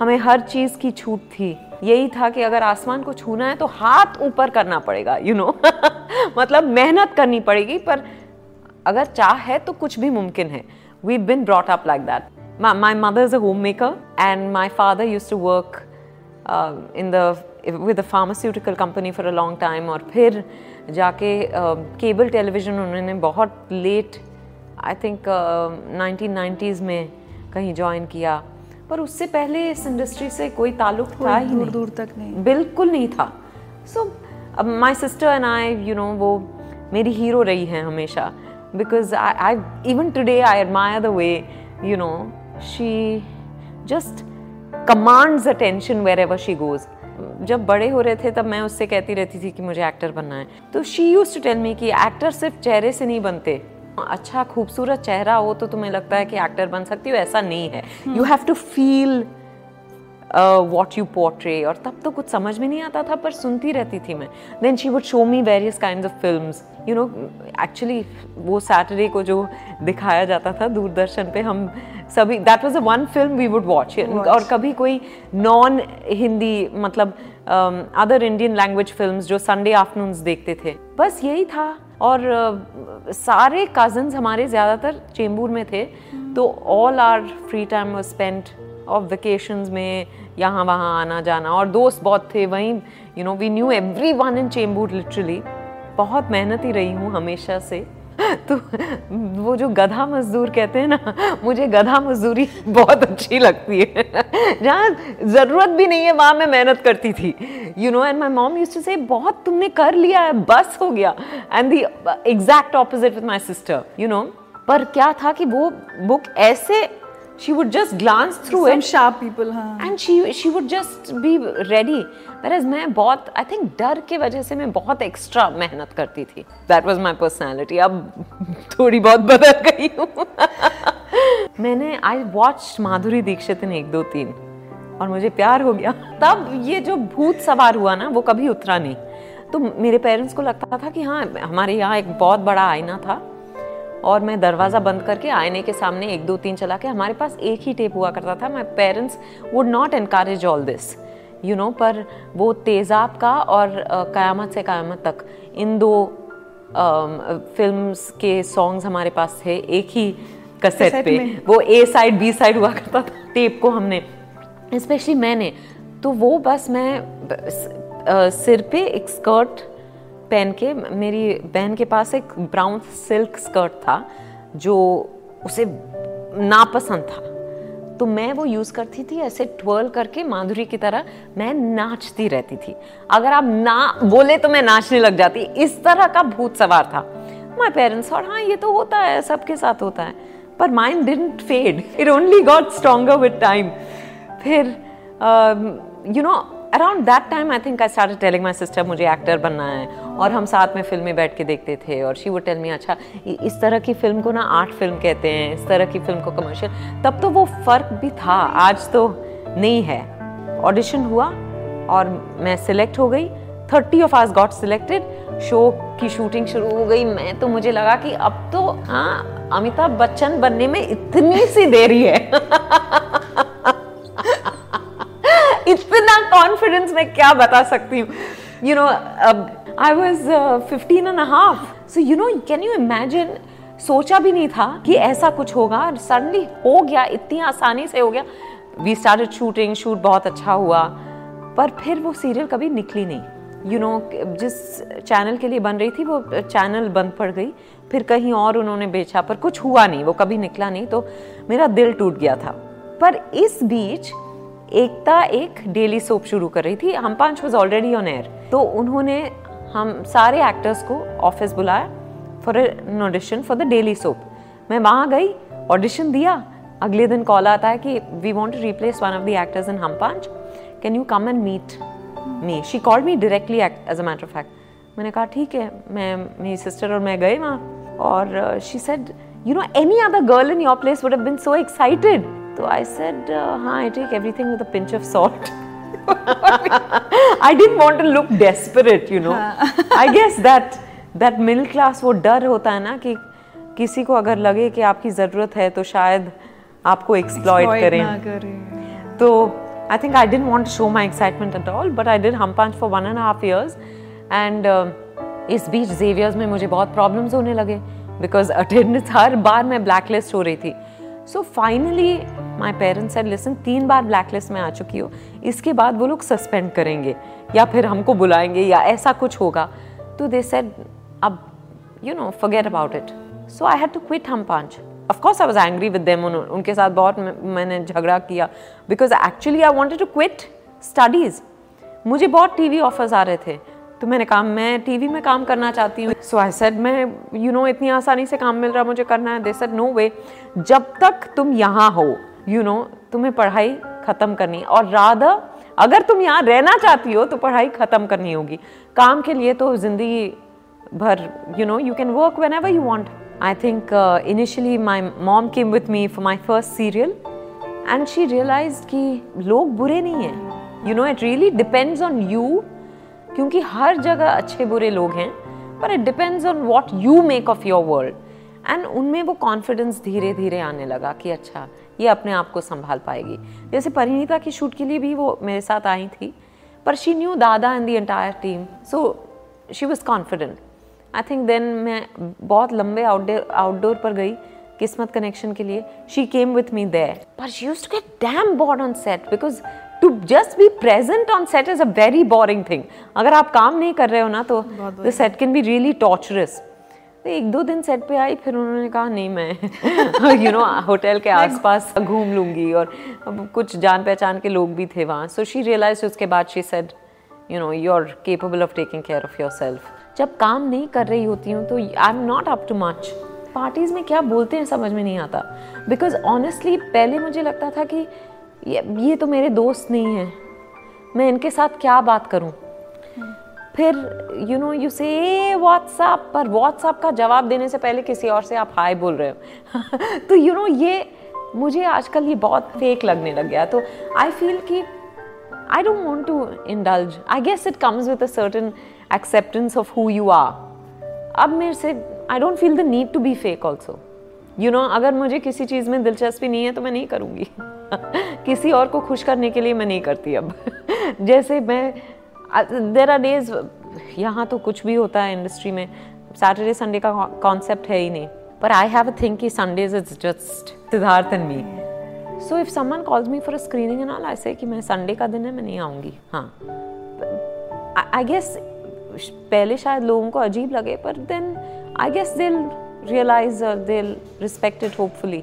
हमें हर चीज़ की छूट थी। यही था कि अगर आसमान को छूना है तो हाथ ऊपर करना पड़ेगा यू you नो know? मतलब मेहनत करनी पड़ेगी पर अगर चाह है तो कुछ भी मुमकिन है। We been brought up like that my mother is a homemaker and my father used to work in the with a pharmaceutical company for a long time और फिर जाके केबल uh, टेलीविज़न उन्होंने बहुत late I think nineteen nineties में कहीं join किया। पर उससे पहले इस इंडस्ट्री से कोई ताल्लुक था ही दूर दूर तक नहीं। बिल्कुल नहीं था। सो अब my sister and I you know वो मेरी हीरो रही हैं हमेशा। Because I even today I admire the way you know she just commands attention wherever she goes जब बड़े हो रहे थे तब मैं उससे कहती रहती थी कि मुझे एक्टर बनना है। तो she used to tell me कि एक्टर सिर्फ़ चेहरे से नहीं बनते। अच्छा खूबसूरत चेहरा हो तो तुम्हें लगता है कि एक्टर बन सकती हो ऐसा नहीं है। You have to feel what you portray और तब तो कुछ समझ में नहीं आता था पर सुनती रहती थी मैं। Then she would show me various kind of film you know actually वो सैटरडे को जो दिखाया जाता था दूरदर्शन पे हम सभी that was a one film we would watch और कभी कोई नॉन हिंदी मतलब अदर इंडियन लैंग्वेज फ़िल्म जो संडे आफ्टरनून्स देखते थे। बस यही था। और सारे कजन्स हमारे ज़्यादातर चेंबूर में थे. तो all our free time was spend और वेकेशंस में, यहाँ वहाँ आना जाना, और दोस्त बहुत थे, वहीं you know we knew everyone in Chembur literally बहुत मेहनत ही रही हूँ हमेशा से तो वो जो गधा मजदूर कहते हैं ना, मुझे गधा मजदूरी बहुत अच्छी लगती है। जहाँ ज़रूरत भी नहीं है, वहाँ मैं मेहनत करती थी। You know and my mom used to say बहुत तुमने कर लिया है, बस हो गया। And the exact opposite with my sister you know पर क्या था कि वो बुक ऐसे she would just glance through Some it. sharp people हाँ and she she would just be ready. Whereas मैं बहुत I think डर के वजह से मैं बहुत एक्स्ट्रा मेहनत करती थी. That was my personality. अब थोड़ी बहुत बदल गई हूँ। मैंने आई वॉच माधुरी दीक्षित ने एक दो तीन। और मुझे प्यार हो गया। तब ये जो भूत सवार हुआ ना वो कभी उतरा नहीं। तो मेरे पेरेंट्स को लगता था कि हाँ हमारे यहाँ एक बहुत बड़ा आईना था। और मैं दरवाज़ा बंद करके आईने के सामने एक दो तीन चला के हमारे पास एक ही टेप हुआ करता था। My parents would not encourage all this you know पर वो तेज़ाब का और क़यामत से क़यामत तक। इन दो फ़िल्म के सॉन्ग्स हमारे पास थे एक ही कसेट पे। वो ए साइड बी साइड हुआ करता था टेप को हमने। स्पेशली मैंने। तो वो बस मैं सिर पे एक स्कर्ट पहन के, मेरी बहन के पास एक ब्राउन सिल्क स्कर्ट था, जो उसे नापसंद था। तो मैं वो यूज़ करती थी, ऐसे ट्वर्ल करके माधुरी की तरह मैं नाचती रहती थी। अगर आप ना बोले तो मैं नाचने लग जाती। इस तरह का भूत सवार था। माई पेरेंट्स और हाँ ये तो होता है, सबके साथ होता है। पर mind didn't fade it only got stronger with time फिर you know around that time I think I start telling my sister मुझे एक्टर बनना है. और हम साथ में फ़िल्में बैठ के देखते थे और शी वो टेल मी अच्छा इस तरह की फ़िल्म को ना आर्ट फ़िल्म कहते हैं, इस तरह की फ़िल्म को कमर्शियल तब तो वो फ़र्क भी था, आज तो नहीं है। ऑडिशन हुआ और मैं सिलेक्ट हो गई। Thirty of us got selected show की शूटिंग शुरू हो गई। मैं तो मुझे लगा कि अब तो हाँ अमिताभ बच्चन बनने में इतनी सी देरी है। कॉन्फिडेंस मैं क्या बता सकती हूँ? You know I was fifteen and half so you know can you imagine सोचा भी नहीं था कि ऐसा कुछ होगा सडनली हो गया इतनी आसानी से हो गया। वी स्टार्टेड शूटिंग शूट बहुत अच्छा हुआ। पर फिर वो सीरियल कभी निकली नहीं। यू you नो know, जिस चैनल के लिए बन रही थी वो चैनल बंद पड़ गई। फिर कहीं और उन्होंने बेचा पर कुछ हुआ नहीं। वो कभी निकला नहीं तो मेरा दिल टूट गया था। पर इस बीच एकता एक डेली सोप शुरू कर रही थी। हम पाँच वॉज़ ऑलरेडी ऑन एयर तो उन्होंने हम सारे एक्टर्स को ऑफ़िस बुलाया for an audition for the daily soap मैं वहाँ गई ऑडिशन दिया। अगले दिन कॉल आता है कि we want to replace one of the actors in Hum Paanch. Can you come and meet me she called me directly as a matter of fact मैंने कहा, ठीक है, मैं, मेरी सिस्टर और मैं गए वहाँ। और she said you know any other girl in your place would have been so excited तो आई सेड हाँ I take everything with a pinch of salt I didn't want to look desperate you know I guess that that middle class वो डर होता है ना कि किसी को अगर लगे कि आपकी ज़रूरत है तो शायद आपको एक्सप्लॉइट करें। करें। तो I think I didn't want show my excitement excitement at all, but I did hum punch for one and a half years. And uh, इस बीच जेवियर्स में मुझे बहुत प्रॉब्लम्स होने लगे बिकॉज़ अटेंडेंस हर बार मैं ब्लैक लिस्ट हो रही थी। So finally my parents said listen तीन बार ब्लैक लिस्ट में आ चुकी हो। इसके बाद वो लोग सस्पेंड करेंगे या फिर हमको बुलाएँगे या ऐसा कुछ होगा। तो दे सेड अब you know forget about it so I had to quit Hum Paanch of course I was angry with them उनके साथ बहुत मैंने झगड़ा किया। Because actually I wanted to quit studies मुझे बहुत टी वी ऑफर्स आ रहे थे। तो मैंने कहा मैं टीवी में काम करना चाहती हूँ। सो आई सेड मैं यू you नो know, इतनी आसानी से काम मिल रहा मुझे करना है। दे सेड नो वे जब तक तुम यहाँ हो यू you नो know, तुम्हें पढ़ाई ख़त्म करनी और राधा अगर तुम यहाँ रहना चाहती हो तो पढ़ाई ख़त्म करनी होगी। काम के लिए तो ज़िंदगी भर you know you can work whenever you want I think initially my mom mom with me for my first serial and she realise कि लोग बुरे नहीं हैं। You know it really depends on you क्योंकि हर जगह अच्छे बुरे लोग हैं, पर it depends on what you make of your world and उनमें वो कॉन्फिडेंस धीरे धीरे आने लगा कि अच्छा ये अपने आप को संभाल पाएगी। जैसे परिणीता की शूट के लिए भी वो मेरे साथ आई थी, पर शी न्यू दादा and the entire team so she was confident I think then मैं बहुत लंबे आउटडोर आउटडोर पर गई किस्मत कनेक्शन के लिए। She came with me there पर she used to get damn bored on set because to just be present on set is a very boring thing अगर आप काम नहीं कर रहे हो ना तो the set can be really torturous एक दो दिन सेट पे आई फिर उन्होंने कहा नहीं मैं यू नो होटल के आसपास घूम लूँगी और कुछ जान पहचान के लोग भी थे वहाँ. सो शी रियलाइज़ उसके बाद she said you know you are capable of taking care of yourself जब काम नहीं कर रही होती हूँ तो I am not up to much parties में क्या बोलते हैं समझ में नहीं आता. बिकॉज़ ऑनेस्टली पहले मुझे लगता था कि ये, ये तो मेरे दोस्त नहीं हैं। मैं इनके साथ क्या बात करूँ? फिर you know you say WhatsApp पर व्हाट्सएप का जवाब देने से पहले किसी और से आप हाय बोल रहे हो। तो यू नो ये मुझे आजकल ये बहुत फेक लगने लग गया। तो आई फील कि I don't want to indulge I guess it comes with a certain acceptance of who you are अब मेरे से I don't feel the need to be fake also you you know know, अगर मुझे किसी चीज़ में दिलचस्पी नहीं है तो मैं नहीं करूँगी। किसी और को खुश करने के लिए मैं नहीं करती अब। जैसे मैं देर आर डेज़ यहाँ तो कुछ भी होता है इंडस्ट्री में सैटरडे संडे का कॉन्सेप्ट है ही नहीं। पर आई हैव अ कि Sundays is just Siddharth and me so if someone calls me for a screening and all ऐसे कि मैं संडे का दिन है मैं नहीं आऊँगी। हाँ। आई गेस पहले शायद लोगों को अजीब लगे पर then I guess they'll realise they'll respect it hopefully